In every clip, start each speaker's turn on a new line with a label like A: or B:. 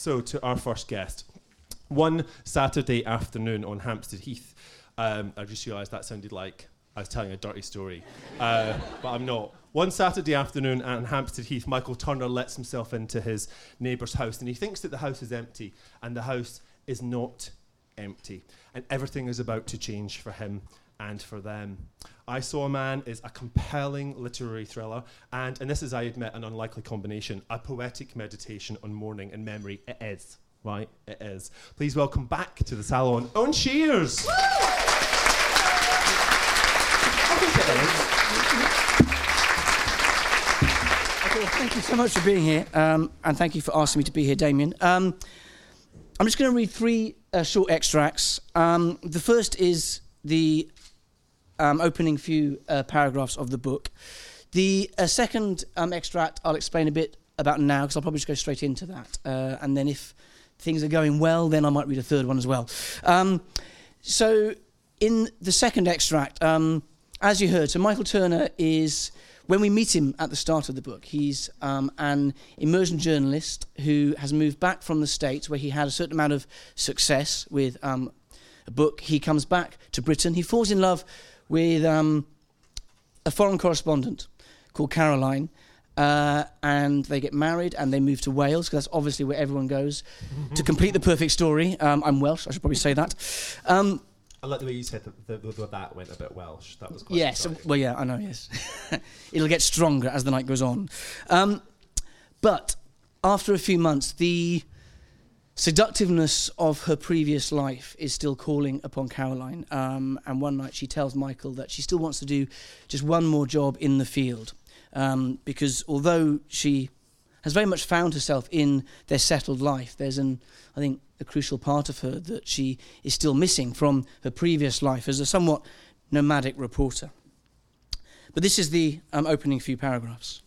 A: So, to our first guest. One Saturday afternoon on Hampstead Heath, um, I just realised that sounded like I was telling a dirty story, uh, but I'm not. One Saturday afternoon at Hampstead Heath, Michael Turner lets himself into his neighbour's house and he thinks that the house is empty, and the house is not empty. And everything is about to change for him and for them. I Saw a Man is a compelling literary thriller, and, and this is, I admit, an unlikely combination a poetic meditation on mourning and memory. It is, right? It is. Please welcome back to the salon, Owen Sheers.
B: Okay, thank you so much for being here, um, and thank you for asking me to be here, Damien. Um, I'm just going to read three uh, short extracts. Um, the first is the um, opening few uh, paragraphs of the book. The uh, second um, extract I'll explain a bit about now, because I'll probably just go straight into that. Uh, and then if things are going well, then I might read a third one as well. Um, so, in the second extract, as you heard, so Michael Turner is when we meet him at the start of the book, he's um, an immersion journalist who has moved back from the States where he had a certain amount of success with um, a book. He comes back to Britain. He falls in love with um, a foreign correspondent called Caroline. Uh, and they get married and they move to Wales because that's obviously where everyone goes to complete the perfect story. Um, I'm Welsh, I should probably say that. Um,
A: I like the way you said that, the, the, that went a bit Welsh. That was quite
B: yes. well, yeah, I know. Yes, it'll get stronger as the night goes on. Um, but after a few months, the seductiveness of her previous life is still calling upon Caroline. Um, and one night she tells Michael that she still wants to do just one more job in the field. Um, because although she has very much found herself in their settled life, there's an, I think, a crucial part of her that she is still missing from her previous life as a somewhat nomadic reporter. But this is the um, opening few paragraphs.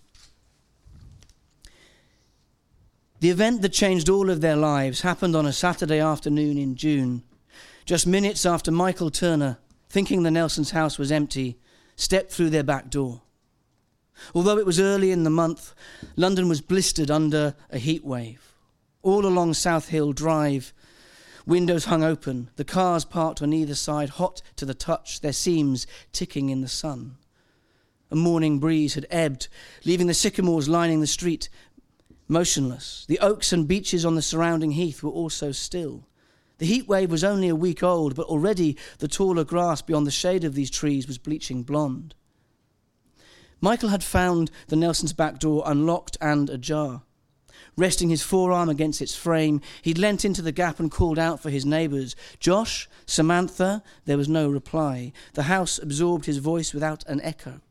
B: The event that changed all of their lives happened on a Saturday afternoon in June, just minutes after Michael Turner, thinking the Nelsons' house was empty, stepped through their back door. Although it was early in the month, London was blistered under a heat wave all along South Hill Drive. Windows hung open, the cars parked on either side, hot to the touch, their seams ticking in the sun. A morning breeze had ebbed, leaving the sycamores lining the street motionless. The oaks and beeches on the surrounding heath were also still. The heat wave was only a week old, but already the taller grass beyond the shade of these trees was bleaching blonde. Michael had found the Nelsons' back door unlocked and ajar. Resting his forearm against its frame, he leant into the gap and called out for his neighbours. Josh? Samantha? There was no reply. The house absorbed his voice without an echo.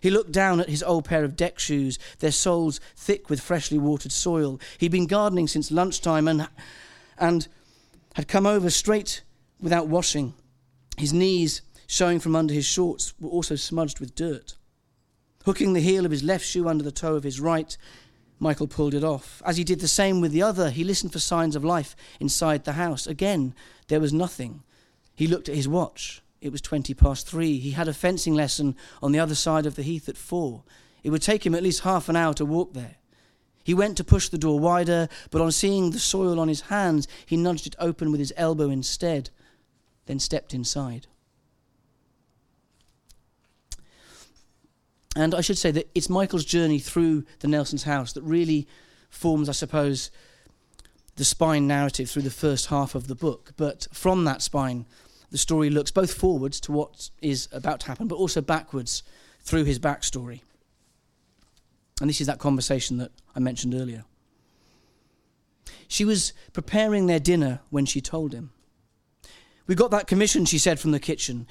B: He looked down at his old pair of deck shoes, their soles thick with freshly watered soil. He'd been gardening since lunchtime and, and had come over straight without washing. His knees, showing from under his shorts, were also smudged with dirt. Hooking the heel of his left shoe under the toe of his right, Michael pulled it off. As he did the same with the other, he listened for signs of life inside the house. Again, there was nothing. He looked at his watch. It was 20 past three. He had a fencing lesson on the other side of the heath at four. It would take him at least half an hour to walk there. He went to push the door wider, but on seeing the soil on his hands, he nudged it open with his elbow instead, then stepped inside. And I should say that it's Michael's journey through the Nelson's house that really forms, I suppose, the spine narrative through the first half of the book. But from that spine, the story looks both forwards to what is about to happen, but also backwards through his backstory. And this is that conversation that I mentioned earlier. She was preparing their dinner when she told him. We got that commission, she said from the kitchen.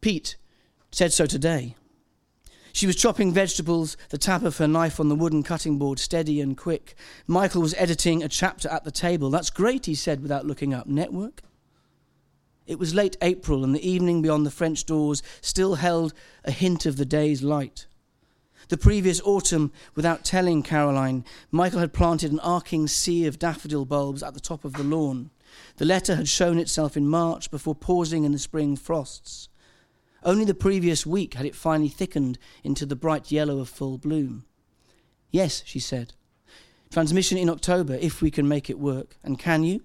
B: Pete said so today. She was chopping vegetables, the tap of her knife on the wooden cutting board steady and quick. Michael was editing a chapter at the table. That's great, he said without looking up. Network? It was late April, and the evening beyond the French doors still held a hint of the day's light. The previous autumn, without telling Caroline, Michael had planted an arcing sea of daffodil bulbs at the top of the lawn. The letter had shown itself in March before pausing in the spring frosts. Only the previous week had it finally thickened into the bright yellow of full bloom. Yes, she said. Transmission in October, if we can make it work. And can you?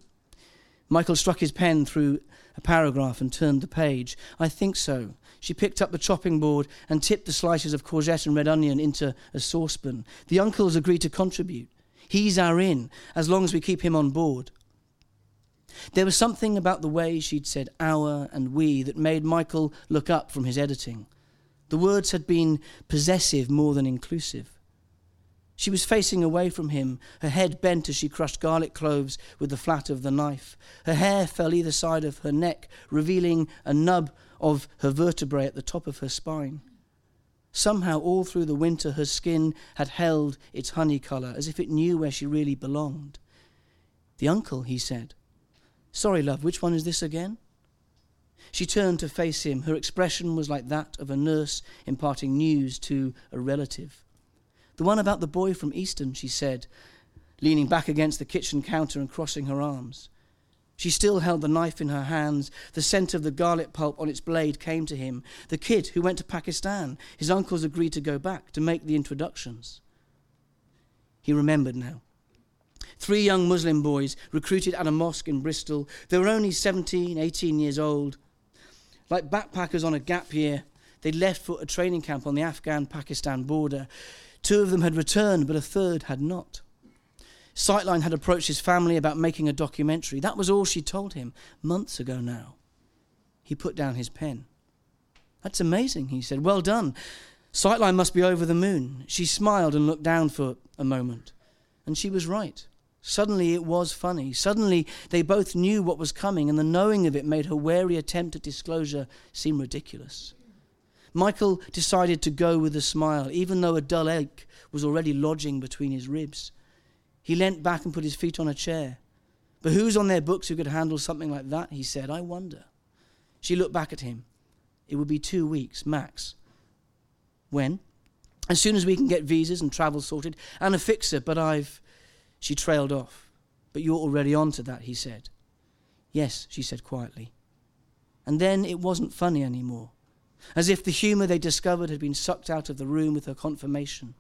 B: Michael struck his pen through a paragraph and turned the page. I think so. She picked up the chopping board and tipped the slices of courgette and red onion into a saucepan. The uncles agreed to contribute. He's our in, as long as we keep him on board. There was something about the way she'd said our and we that made Michael look up from his editing. The words had been possessive more than inclusive. She was facing away from him, her head bent as she crushed garlic cloves with the flat of the knife. Her hair fell either side of her neck, revealing a nub of her vertebrae at the top of her spine. Somehow, all through the winter, her skin had held its honey colour, as if it knew where she really belonged. The uncle, he said. Sorry, love, which one is this again? She turned to face him. Her expression was like that of a nurse imparting news to a relative. The one about the boy from Easton, she said, leaning back against the kitchen counter and crossing her arms. She still held the knife in her hands. The scent of the garlic pulp on its blade came to him. The kid who went to Pakistan. His uncles agreed to go back to make the introductions. He remembered now. Three young Muslim boys recruited at a mosque in Bristol. They were only 17, 18 years old. Like backpackers on a gap year, They'd left for a training camp on the Afghan Pakistan border. Two of them had returned, but a third had not. Sightline had approached his family about making a documentary. That was all she told him months ago now. He put down his pen. That's amazing, he said. Well done. Sightline must be over the moon. She smiled and looked down for a moment. And she was right. Suddenly it was funny. Suddenly they both knew what was coming, and the knowing of it made her wary attempt at disclosure seem ridiculous. Michael decided to go with a smile, even though a dull ache was already lodging between his ribs. He leant back and put his feet on a chair. But who's on their books who could handle something like that? He said. I wonder. She looked back at him. It would be two weeks, max. When? As soon as we can get visas and travel sorted and a fixer, but I've. She trailed off. But you're already on to that, he said. Yes, she said quietly. And then it wasn't funny anymore as if the humour they discovered had been sucked out of the room with her confirmation.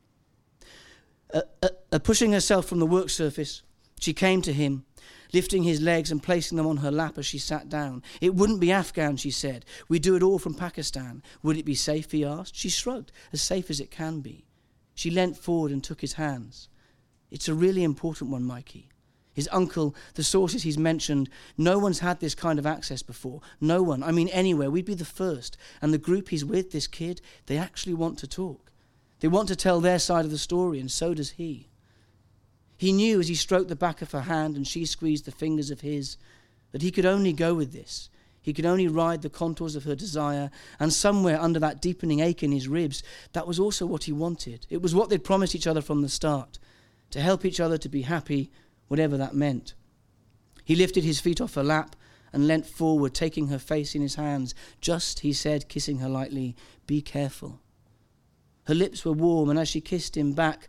B: Uh, uh, uh, pushing herself from the work surface, she came to him, lifting his legs and placing them on her lap as she sat down. It wouldn't be Afghan, she said. We do it all from Pakistan. Would it be safe, he asked. She shrugged, as safe as it can be. She leant forward and took his hands. It's a really important one, Mikey his uncle, the sources he's mentioned. No one's had this kind of access before. No one. I mean, anywhere. We'd be the first. And the group he's with, this kid, they actually want to talk. They want to tell their side of the story, and so does he. He knew as he stroked the back of her hand and she squeezed the fingers of his that he could only go with this. He could only ride the contours of her desire, and somewhere under that deepening ache in his ribs, that was also what he wanted. It was what they'd promised each other from the start to help each other to be happy whatever that meant. He lifted his feet off her lap and leant forward, taking her face in his hands. Just, he said, kissing her lightly, be careful. Her lips were warm, and as she kissed him back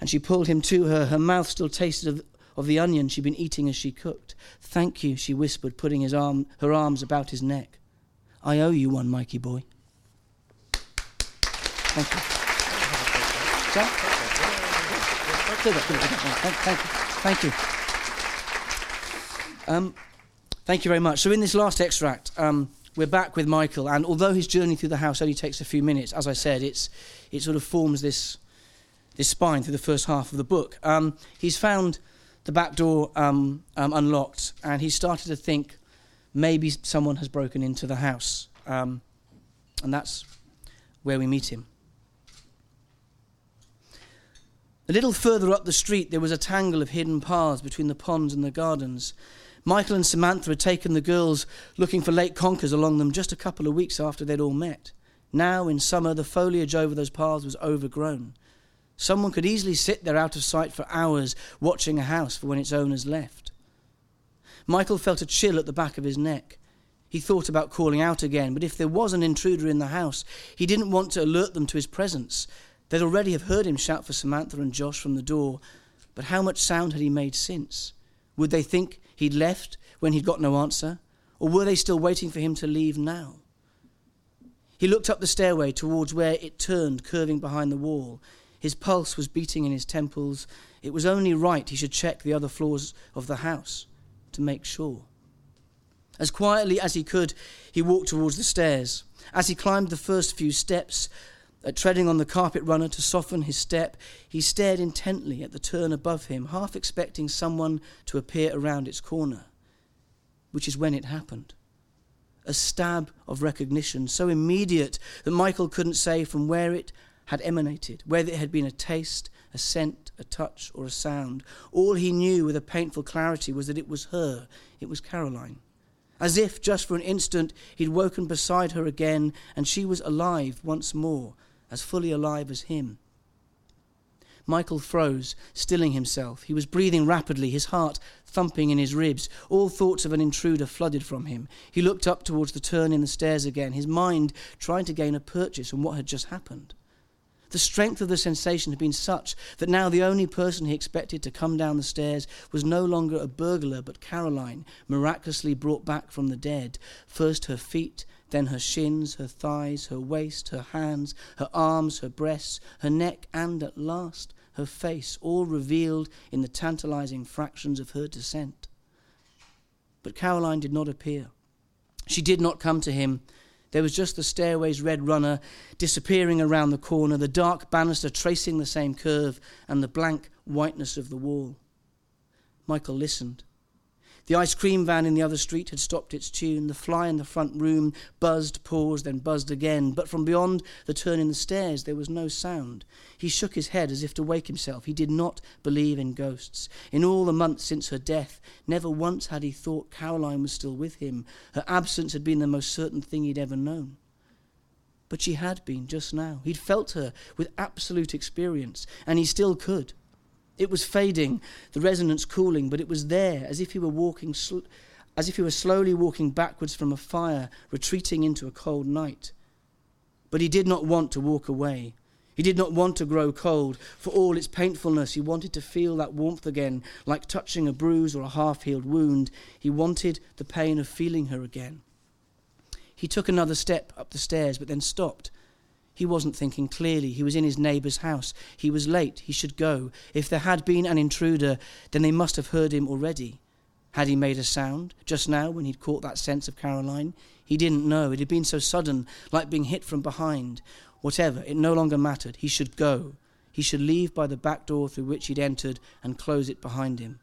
B: and she pulled him to her, her mouth still tasted of, of the onion she'd been eating as she cooked. Thank you, she whispered, putting his arm, her arms about his neck. I owe you one, Mikey boy. Thank you. Thank you. Thank you. Um, thank you very much. So, in this last extract, um, we're back with Michael, and although his journey through the house only takes a few minutes, as I said, it's, it sort of forms this, this spine through the first half of the book. Um, he's found the back door um, um, unlocked, and he started to think maybe someone has broken into the house. Um, and that's where we meet him. A little further up the street, there was a tangle of hidden paths between the ponds and the gardens. Michael and Samantha had taken the girls looking for late conkers along them just a couple of weeks after they'd all met. Now, in summer, the foliage over those paths was overgrown. Someone could easily sit there out of sight for hours watching a house for when its owners left. Michael felt a chill at the back of his neck. He thought about calling out again, but if there was an intruder in the house, he didn't want to alert them to his presence. They'd already have heard him shout for Samantha and Josh from the door, but how much sound had he made since? Would they think he'd left when he'd got no answer? Or were they still waiting for him to leave now? He looked up the stairway towards where it turned, curving behind the wall. His pulse was beating in his temples. It was only right he should check the other floors of the house to make sure. As quietly as he could, he walked towards the stairs. As he climbed the first few steps, uh, treading on the carpet runner to soften his step, he stared intently at the turn above him, half expecting someone to appear around its corner, which is when it happened. A stab of recognition, so immediate that Michael couldn't say from where it had emanated, whether it had been a taste, a scent, a touch, or a sound. All he knew with a painful clarity was that it was her, it was Caroline. As if just for an instant he'd woken beside her again and she was alive once more, as fully alive as him. Michael froze, stilling himself. He was breathing rapidly, his heart thumping in his ribs. All thoughts of an intruder flooded from him. He looked up towards the turn in the stairs again, his mind trying to gain a purchase on what had just happened. The strength of the sensation had been such that now the only person he expected to come down the stairs was no longer a burglar, but Caroline, miraculously brought back from the dead. First her feet, then her shins, her thighs, her waist, her hands, her arms, her breasts, her neck, and at last her face, all revealed in the tantalizing fractions of her descent. But Caroline did not appear. She did not come to him there was just the stairway's red runner disappearing around the corner, the dark banister tracing the same curve, and the blank whiteness of the wall. Michael listened. The ice cream van in the other street had stopped its tune. The fly in the front room buzzed, paused, then buzzed again. But from beyond the turn in the stairs, there was no sound. He shook his head as if to wake himself. He did not believe in ghosts. In all the months since her death, never once had he thought Caroline was still with him. Her absence had been the most certain thing he'd ever known. But she had been just now. He'd felt her with absolute experience, and he still could. It was fading, the resonance cooling, but it was there, as if he were walking, sl- as if he were slowly walking backwards from a fire, retreating into a cold night. But he did not want to walk away. He did not want to grow cold. For all its painfulness, he wanted to feel that warmth again, like touching a bruise or a half healed wound. He wanted the pain of feeling her again. He took another step up the stairs, but then stopped he wasn't thinking clearly. He was in his neighbour's house. He was late. He should go. If there had been an intruder, then they must have heard him already. Had he made a sound just now when he'd caught that sense of Caroline? He didn't know. It had been so sudden, like being hit from behind. Whatever, it no longer mattered. He should go. He should leave by the back door through which he'd entered and close it behind him.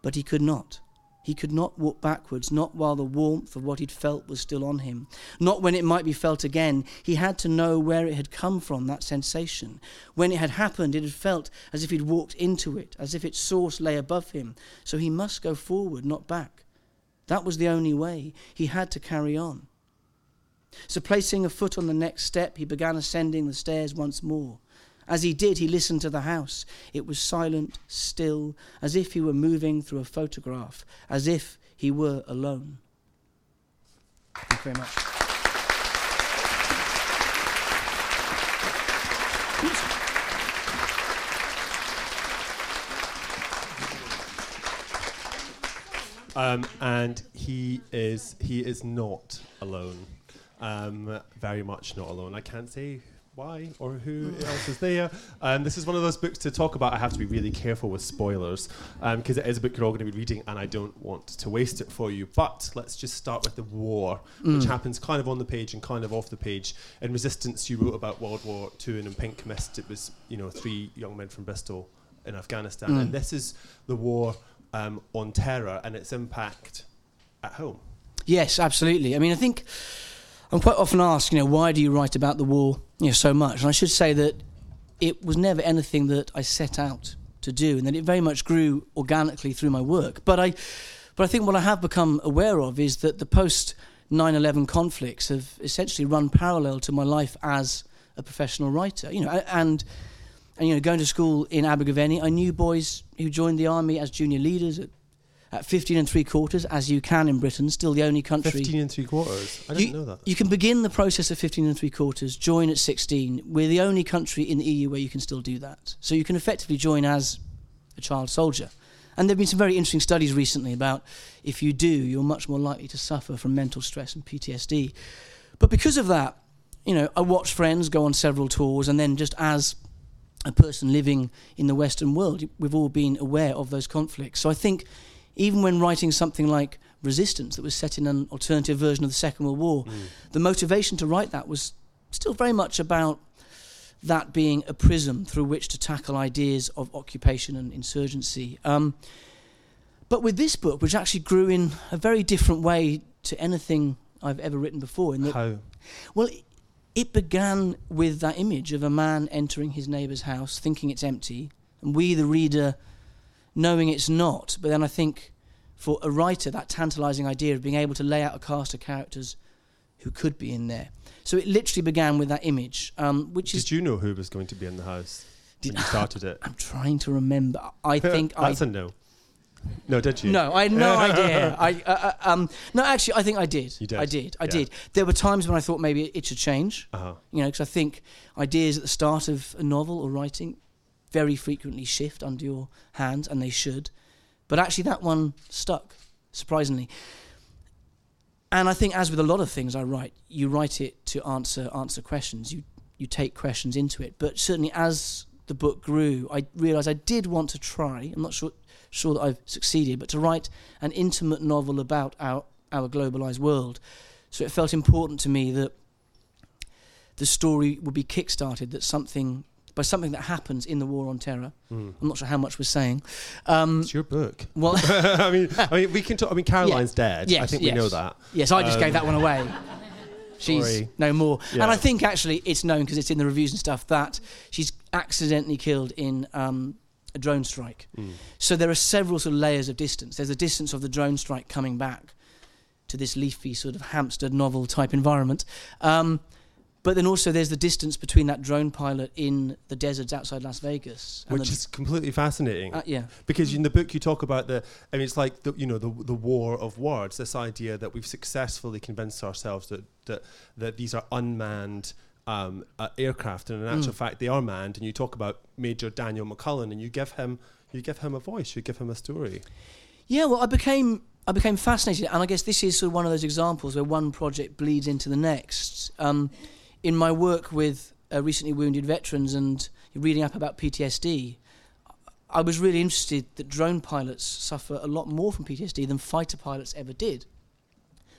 B: But he could not. He could not walk backwards, not while the warmth of what he'd felt was still on him, not when it might be felt again. He had to know where it had come from, that sensation. When it had happened, it had felt as if he'd walked into it, as if its source lay above him. So he must go forward, not back. That was the only way. He had to carry on. So, placing a foot on the next step, he began ascending the stairs once more. As he did, he listened to the house. It was silent, still, as if he were moving through a photograph, as if he were alone. Thank you very much.
A: Um, and he is he is not alone. Um, very much not alone. I can't say why or who else is there. Um, this is one of those books to talk about. I have to be really careful with spoilers because um, it is a book you're all going to be reading, and I don't want to waste it for you. But let's just start with the war, mm. which happens kind of on the page and kind of off the page. In Resistance, you wrote about World War II, and in Pink Mist, it was you know three young men from Bristol in Afghanistan, mm. and this is the war um, on terror and its impact at home.
B: Yes, absolutely. I mean, I think I'm quite often asked, you know, why do you write about the war you know, so much? And I should say that it was never anything that I set out to do, and that it very much grew organically through my work. But I, but I think what I have become aware of is that the post 9/11 conflicts have essentially run parallel to my life as a professional writer. You know, and and you know, going to school in Abergavenny, I knew boys who joined the army as junior leaders at at 15 and three quarters, as you can in Britain, still the only country.
A: 15 and three quarters? I didn't you, know that.
B: You can begin the process of 15 and three quarters, join at 16. We're the only country in the EU where you can still do that. So you can effectively join as a child soldier. And there have been some very interesting studies recently about if you do, you're much more likely to suffer from mental stress and PTSD. But because of that, you know, I watched friends go on several tours, and then just as a person living in the Western world, we've all been aware of those conflicts. So I think even when writing something like Resistance, that was set in an alternative version of the Second World War,
A: Mm.
B: the motivation to write that was still very much about that being a prism through which to tackle ideas of occupation and insurgency. Um, but with this book, which actually grew in a very different way to anything I've ever written before, in that
A: How?
B: well, it- it began with that image of a man entering his neighbour's house, thinking it's empty, and we, the reader, knowing it's not. But then I think for a writer, that tantalising idea of being able to lay out a cast of characters who could be in there. So it literally began with that image, um, which is.
A: Did you know who was going to be in the house when you started it?
B: I'm trying to remember. I think I
A: That's a no. No, did you?
B: No, I had no idea. I uh, uh, um no, actually, I think I did.
A: You did?
B: I did. I
A: Yeah.
B: did. There were times when I thought maybe it should change.
A: Uh-huh.
B: You know, because I think ideas at the start of a novel or writing very frequently shift under your hands, and they should. But actually, that one stuck surprisingly. And I think, as with a lot of things I write, you write it to answer answer questions. You you take questions into it. But certainly, as the book grew, I realised I did want to try. I'm not sure sure that I've succeeded, but to write an intimate novel about our our globalised world. So it felt important to me that the story would be kick-started that something by something that happens in the war on terror.
A: Mm.
B: I'm not sure how much we're saying. Um,
A: It's your book.
B: well,
A: I mean, I mean, we can talk. I mean, Caroline's dead. I
B: Yes,
A: think we
B: yes.
A: know that.
B: yes, I just
A: Um,
B: gave that one away. She's
A: sorry.
B: no more.
A: Yeah.
B: And I think actually it's known because it's in the reviews and stuff that she's accidentally killed in um, a drone strike.
A: Mm.
B: So there are several sort of layers of distance. There's the distance of the drone strike coming back to this leafy sort of Hampstead novel type environment. Um, but then also there's the distance between that drone pilot in the deserts outside Las Vegas. and
A: Which is completely fascinating.
B: uh, yeah.
A: because in the book you talk about the I mean it's like the you know the the war of words this idea that we've successfully convinced ourselves that that that these are unmanned um, uh, aircraft and in actual
B: Mm.
A: fact they are manned and you talk about Major Daniel McCullen and you give him you give him a voice you give him a story
B: Yeah, well, I became I became fascinated, and I guess this is sort of one of those examples where one project bleeds into the next. Um, in my work with uh, recently wounded veterans and reading up about PTSD, I was really interested that drone pilots suffer a lot more from PTSD than fighter pilots ever did.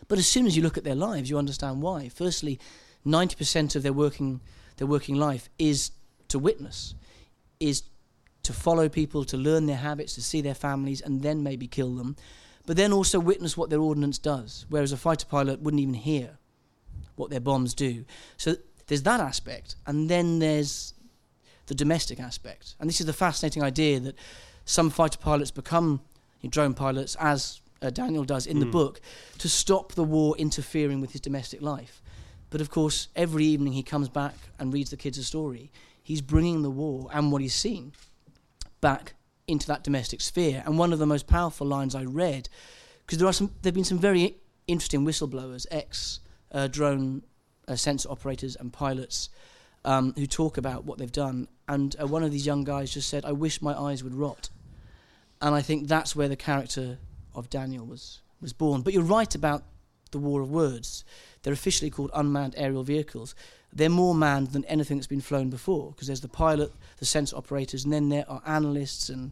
B: But as soon as you look at their lives, you understand why. Firstly, ninety percent of their working their working life is to witness, is to follow people, to learn their habits, to see their families, and then maybe kill them. But then also witness what their ordnance does, whereas a fighter pilot wouldn't even hear what their bombs do. So there's that aspect, and then there's the domestic aspect. And this is the fascinating idea that some fighter pilots become drone pilots, as uh, Daniel does in the
A: Mm.
B: book, to stop the war interfering with his domestic life. But of course, every evening he comes back and reads the kids a story. He's bringing the war and what he's seen back into that domestic sphere. And one of the most powerful lines I read, because there are some, there've been some very interesting whistleblowers, ex uh, drone uh, sensor operators and pilots, um, who talk about what they've done. And uh, one of these young guys just said, "I wish my eyes would rot." And I think that's where the character of Daniel was was born. But you're right about the war of words. They're officially called unmanned aerial vehicles. They're more manned than anything that's been flown before because there's the pilot, the sensor operators, and then there are analysts and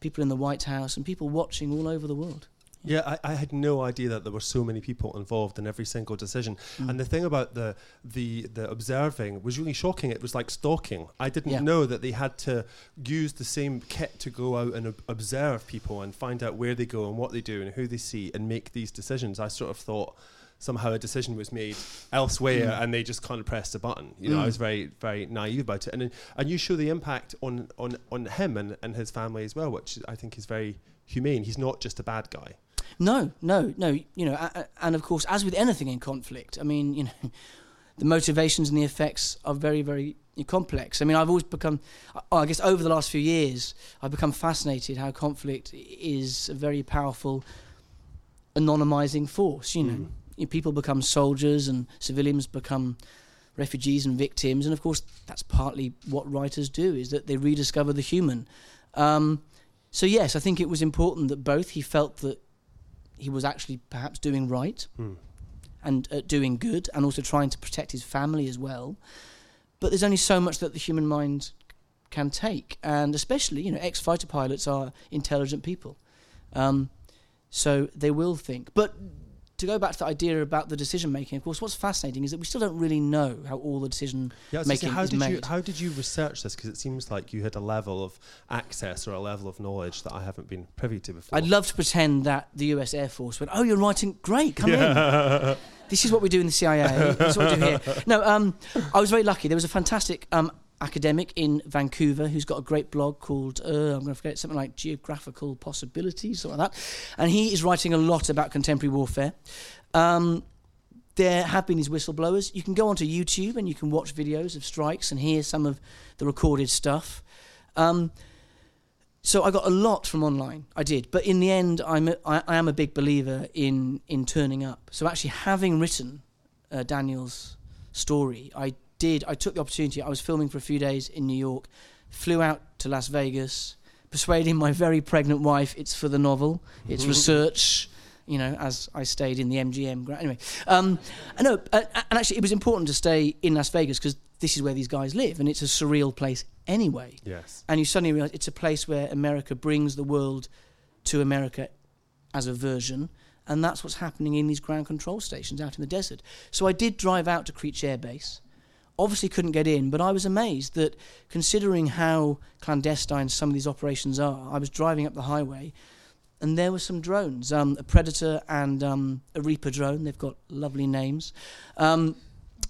B: people in the White House and people watching all over the world.
A: Yeah, I, I had no idea that there were so many people involved in every single decision.
B: Mm.
A: And the thing about the the the observing was really shocking. It was like stalking. I didn't
B: Yeah.
A: know that they had to use the same kit to go out and ob- observe people and find out where they go and what they do and who they see and make these decisions. I sort of thought somehow a decision was made elsewhere
B: Mm.
A: and they just kind of pressed a button. You know, I
B: Mm.
A: was very very naive about it. And and you show the impact on on on him and and his family as well, which I think is very humane. He's not just a bad guy.
B: No, no, no. You know, and of course, as with anything in conflict, I mean, you know, the motivations and the effects are very, very complex. I mean, I've always become, I I guess, over the last few years, I've become fascinated how conflict is a very powerful anonymizing force. You know,
A: Mm.
B: You know, people become soldiers and civilians become refugees and victims, and of course, that's partly what writers do: is that they rediscover the human. Um, so yes, I think it was important that both he felt that he was actually perhaps doing right,
A: Mm.
B: and at doing good and also trying to protect his family as well. But there's only so much that the human mind can take, and especially you know ex-fighter pilots are intelligent people, um, so they will think. But to go back to the idea about the decision making, of course, what's fascinating is that we still don't really know how all the decision
A: Yeah,
B: making
A: how
B: is
A: did
B: made.
A: you how did you research this? Because it seems like you had a level of access or a level of knowledge that I haven't been privy to before.
B: I'd love to pretend that the US Air Force went, "Oh, you're writing great, come in." This is what we do in the CIA. This is what we do here. No, um, I was very lucky. There was a fantastic um, academic in Vancouver who's got a great blog called uh, I'm going to forget something like Geographical Possibilities, something like that, and he is writing a lot about contemporary warfare. Um, there have been these whistleblowers. You can go onto YouTube and you can watch videos of strikes and hear some of the recorded stuff. Um, so I got a lot from online. I did, but in the end, I'm a, I, I am a big believer in in turning up. So actually, having written uh, Daniel's story, I did. I took the opportunity. I was filming for a few days in New York, flew out to Las Vegas, persuading my very pregnant wife it's for the novel, it's research. You know, as I stayed in the MGM. Anyway, um, I know, uh, and actually, it was important to stay in Las Vegas because this is where these guys live, and it's a surreal place anyway
A: yes.
B: and you suddenly realize it's a place where America brings the world to America as a version, and that's what's happening in these ground control stations out in the desert. So I did drive out to Creech Air Base. Obviously, couldn't get in, but I was amazed that considering how clandestine some of these operations are, I was driving up the highway. And there were some drones, um, a Predator and um, a Reaper drone. They've got lovely names. Um,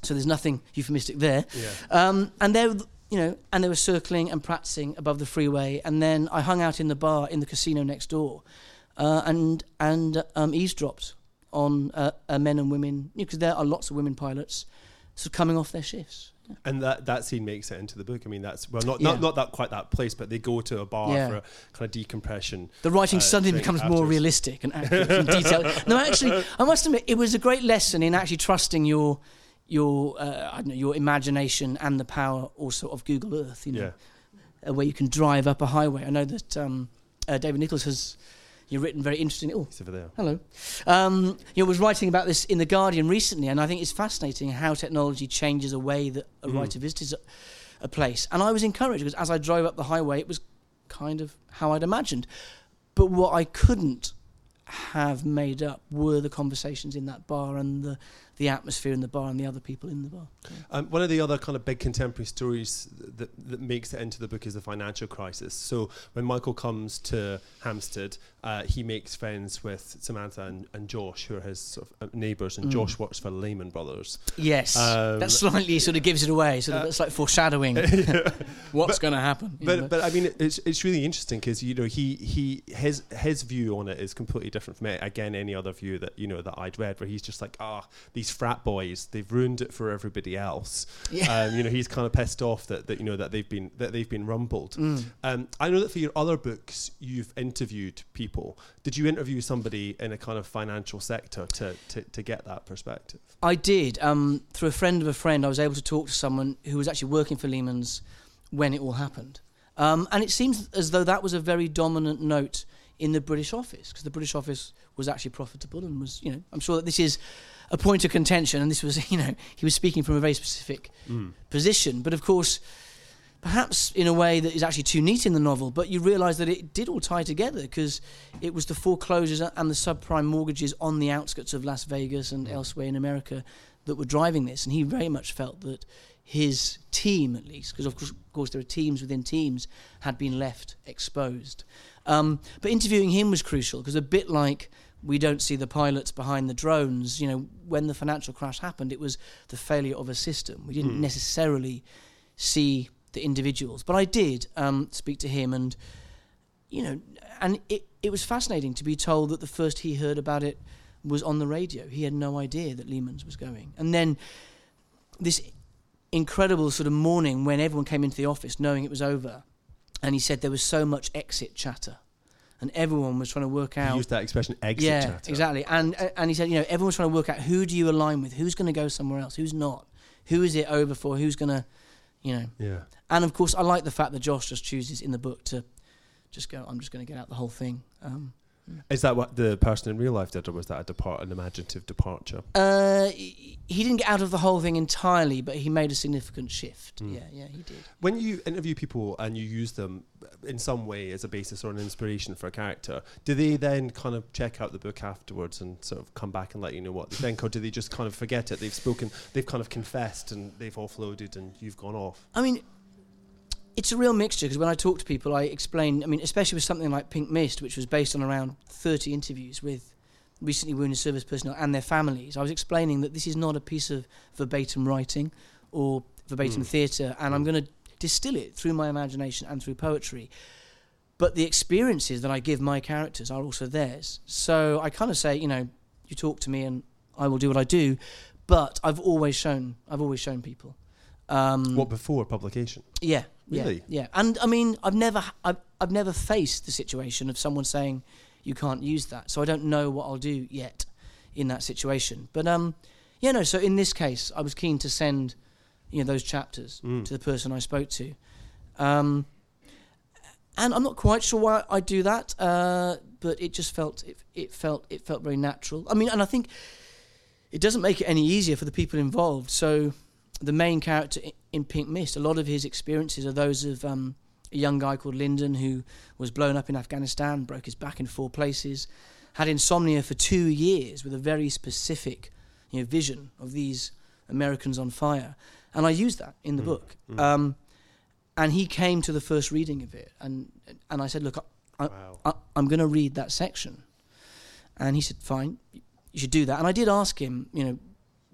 B: so there's nothing euphemistic there.
A: Yeah.
B: Um, and they, were, you know, and they were circling and practicing above the freeway. And then I hung out in the bar in the casino next door, uh, and and um, eavesdropped on uh, uh, men and women because there are lots of women pilots, sort of coming off their shifts.
A: And that, that scene makes it into the book. I mean, that's well, not
B: Yeah.
A: not, not that quite that place, but they go to a bar
B: Yeah.
A: for a kind of decompression.
B: The writing
A: Uh,
B: suddenly becomes more realistic and accurate and detailed. No, actually, I must admit, it was a great lesson in actually trusting your your uh, I don't know your imagination and the power also of Google Earth. You know,
A: Yeah.
B: uh, where you can drive up a highway. I know that um, uh, David Nicholls has you written very interesting. Oh,
A: It's over there.
B: hello. Um, you know, was writing about this in the Guardian recently, and I think it's fascinating how technology changes a way that a
A: Mm.
B: writer visits a, a place. And I was encouraged because as I drove up the highway, it was kind of how I'd imagined. But what I couldn't have made up were the conversations in that bar and the, the atmosphere in the bar and the other people in the bar.
A: Um, one of the other kind of big contemporary stories that, that makes it into the book is the financial crisis. So when Michael comes to Hampstead, uh, he makes friends with Samantha and, and Josh, who are his sort of uh, neighbours, and
B: Mm.
A: Josh works for Lehman Brothers.
B: Yes,
A: Um,
B: that slightly sort of gives it away. Of,
A: uh,
B: it's like foreshadowing what's going to happen.
A: But
B: know.
A: but I mean it's it's really interesting because you know he he his his view on it is completely different from it. again any other view that you know that I'd read where he's just like ah these frat boys they've ruined it for everybody else
B: Yeah.
A: um, you know he's kind of pissed off that, that you know that they've been that they've been rumbled
B: Mm.
A: um, I know that for your other books you've interviewed people did you interview somebody in a kind of financial sector to to, to get that perspective
B: I did. Um, through a friend of a friend, I was able to talk to someone who was actually working for Lehman's when it all happened. Um, and it seems as though that was a very dominant note in the British office, because the British office was actually profitable and was, you know, I'm sure that this is a point of contention, and this was, you know, he was speaking from a very specific mm. position. But of course, perhaps in a way that is actually too neat in the novel, but you realise that it did all tie together because it was the foreclosures and the subprime mortgages on the outskirts of Las Vegas and mm. elsewhere in America that were driving this. And he very much felt that his team, at least, because of course, of course there are teams within teams, had been left exposed. Um, but interviewing him was crucial because a bit like we don't see the pilots behind the drones. You know, when the financial crash happened, it was the failure of a system. We didn't
A: Hmm.
B: necessarily see the individuals, but I did um, speak to him, and you know, and it it was fascinating to be told that the first he heard about it was on the radio. He had no idea that Lehman's was going, and then this incredible sort of morning when everyone came into the office knowing it was over, and he said there was so much exit chatter, and everyone was trying to work
A: he
B: out
A: used that expression exit
B: yeah,
A: chatter.
B: exactly. And uh, and he said, you know, everyone's trying to work out who do you align with, who's going to go somewhere else, who's not, who is it over for, who's going to, you know.
A: yeah
B: And of course, I like the fact that Josh just chooses in the book to just go. I'm just going to get out the whole thing. Um,
A: Is that what the person in real life did, or was that a depart an imaginative departure?
B: Uh, he didn't get out of the whole thing entirely, but he made a significant shift.
A: Mm.
B: Yeah, yeah, he did.
A: When you interview people and you use them in some way as a basis or an inspiration for a character, do they then kind of check out the book afterwards and sort of come back and let you know what they think, or do they just kind of forget it? They've spoken, they've kind of confessed, and they've offloaded, and you've gone off.
B: I mean, it's a real mixture because when I talk to people, I explain. I mean, especially with something like Pink Mist, which was based on around 30 interviews with recently wounded service personnel and their families. I was explaining that this is not a piece of verbatim writing or verbatim
A: Mm.
B: theatre, and I'm going to distill it through my imagination and through poetry. But the experiences that I give my characters are also theirs. So I kind of say, you know, you talk to me and I will do what I do. But I've always shown, I've always shown people. Um,
A: What before publication?
B: yeah,
A: Really?
B: yeah, yeah. And I mean, I've never, I've, I've never faced the situation of someone saying you can't use that, so I don't know what I'll do yet in that situation. But um, yeah, no. So in this case, I was keen to send, you know, those chapters
A: Mm.
B: to the person I spoke to, um, and I'm not quite sure why I do that, uh, but it just felt it, it felt it felt very natural. I mean, and I think it doesn't make it any easier for the people involved. So the main character in Pink Mist, a lot of his experiences are those of um, a young guy called Lyndon who was blown up in Afghanistan, broke his back in four places, had insomnia for two years with a very specific you know, vision of these Americans on fire. And I used that in the
A: Mm,
B: book.
A: mm.
B: Um, and he came to the first reading of it. And, and I said, Look, I-
A: wow.
B: I, I'm going to read that section. And he said, fine, you should do that. And I did ask him, you know,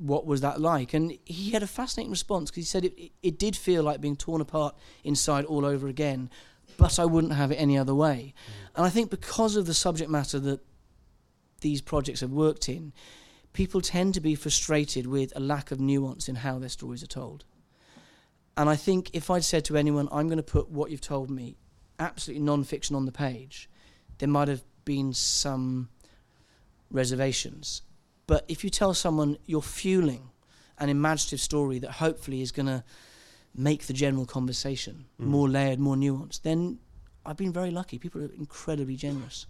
B: what was that like? And he had a fascinating response because he said it, it, it did feel like being torn apart inside all over again, but I wouldn't have it any other way. Mm. And I think because of the subject matter that these projects have worked in, people tend to be frustrated with a lack of nuance in how their stories are told. And I think if I'd said to anyone, I'm going to put what you've told me, absolutely non fiction on the page, there might have been some reservations. But if you tell someone you're fueling an imaginative story that hopefully is going to make the general conversation
A: Mm.
B: more layered, more nuanced, then I've been very lucky. People are incredibly generous.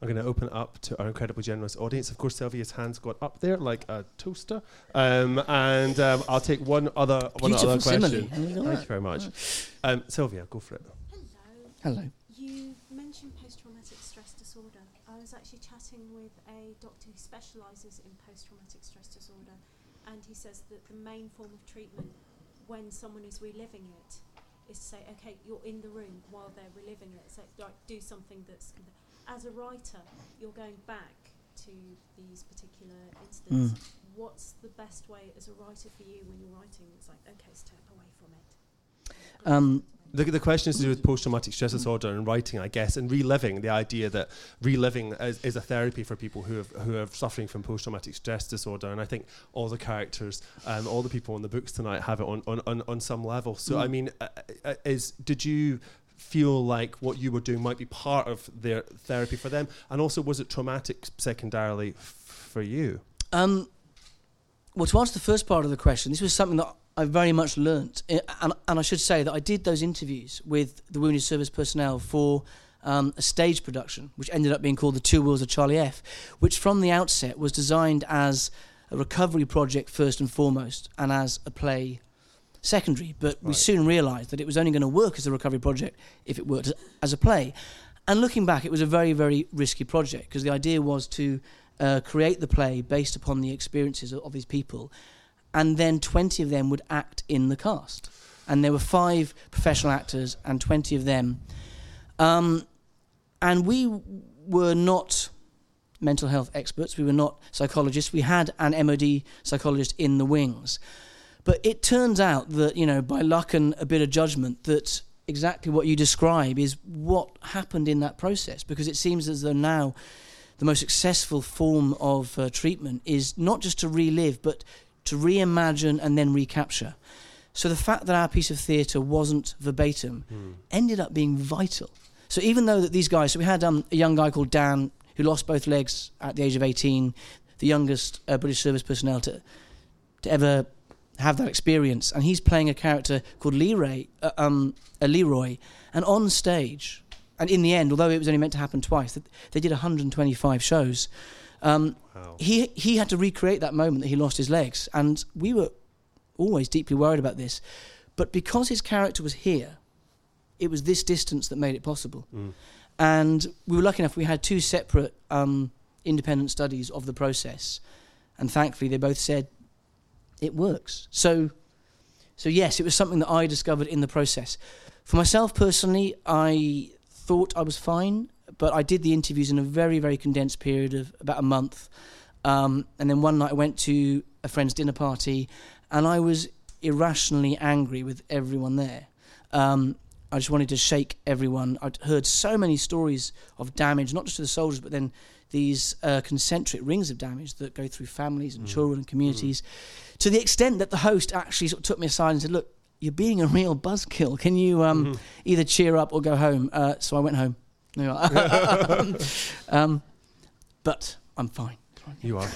A: I'm going to open up to our incredibly generous audience. Of course, Sylvia's hands got up there like a toaster. Um, and um, I'll take one other, one other
B: Beautiful simile.
A: question. Thank you very much. Um, Sylvia, go for it.
C: Hello.
B: Hello.
C: You mentioned post-traumatic stress disorder. I was actually chatting with a doctor who specialises in post-traumatic stress disorder, and he says that the main form of treatment when someone is reliving it is to say, okay, you're in the room while they're reliving it. So like, do something that's. As a writer, you're going back to these particular incidents. What's the best way as a writer for you when you're writing? It's like, okay, step away from it.
B: Um,
A: The, the question is to do with post traumatic stress disorder and writing, I guess, and reliving the idea that reliving is, is a therapy for people who have who are suffering from post traumatic stress disorder. And I think all the characters and all the people in the books tonight have it on, on, on, on some level. So, I
B: Mm.
A: mean, uh, uh, is did you feel like what you were doing might be part of their therapy for them? And also, was it traumatic secondarily f- for you?
B: Um, well, to answer the first part of the question, this was something that I very much learnt. And, and I should say that I did those interviews with the wounded service personnel for um, a stage production, which ended up being called The Two Worlds of Charlie F., which from the outset was designed as a recovery project first and foremost, and as a play secondary. But we soon realised that it was only going to work as a recovery project if it worked as- as a play. And looking back, it was a very, very risky project because the idea was to uh, create the play based upon the experiences of, of these people, and then 20 of them would act in the cast. And there were five professional actors and 20 of them. Um, and we were not mental health experts, we were not psychologists. We had an MOD psychologist in the wings. But it turns out that, you know, by luck and a bit of judgment, that exactly what you describe is what happened in that process because it seems as though now the most successful form of uh, treatment is not just to relive but to reimagine and then recapture. So the fact that our piece of theatre wasn't verbatim ended up being vital. So even though that these guys, so we had um, a young guy called Dan who lost both legs at the age of 18, the youngest uh, British service personnel to, to ever have that experience, and he's playing a character called Leroy, uh, um, uh, Leroy, and on stage, and in the end, although it was only meant to happen twice, they did 125 shows. Um,
A: Wow.
B: he he had to recreate that moment that he lost his legs, and we were always deeply worried about this. But because his character was here, it was this distance that made it possible.
A: Mm.
B: And we were lucky enough; we had two separate um, independent studies of the process, and thankfully, they both said it works. So, so yes, it was something that I discovered in the process. For myself personally, I thought I was fine, but I did the interviews in a very, very condensed period of about a month. Um, and then one night I went to a friend's dinner party, and I was irrationally angry with everyone there. Um, I just wanted to shake everyone. I'd heard so many stories of damage, not just to the soldiers, but then these uh, concentric rings of damage that go through families and
A: Mm.
B: children and communities, to the extent that the host actually sort of took me aside and said, "Look, you're being a real buzzkill. Can you um,
A: Mhm.
B: either cheer up or go home?" Uh, so I went home. Yeah. um, but I'm fine.
A: You are.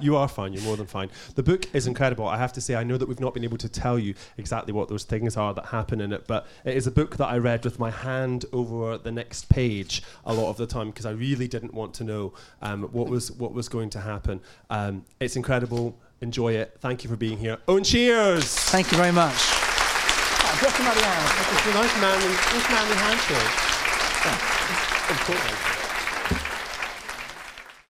A: you are fine. You're more than fine. The book is incredible. I have to say, I know that we've not been able to tell you exactly what those things are that happen in it, but it is a book that I read with my hand over the next page a lot of the time because I really didn't want to know um, what was what was going to happen. Um, it's incredible. Enjoy it. Thank you for being here. Owen Sheers.
B: Thank you very much. Drop him out of the house.
A: It's a nice manly, nice manly handshake. Of course.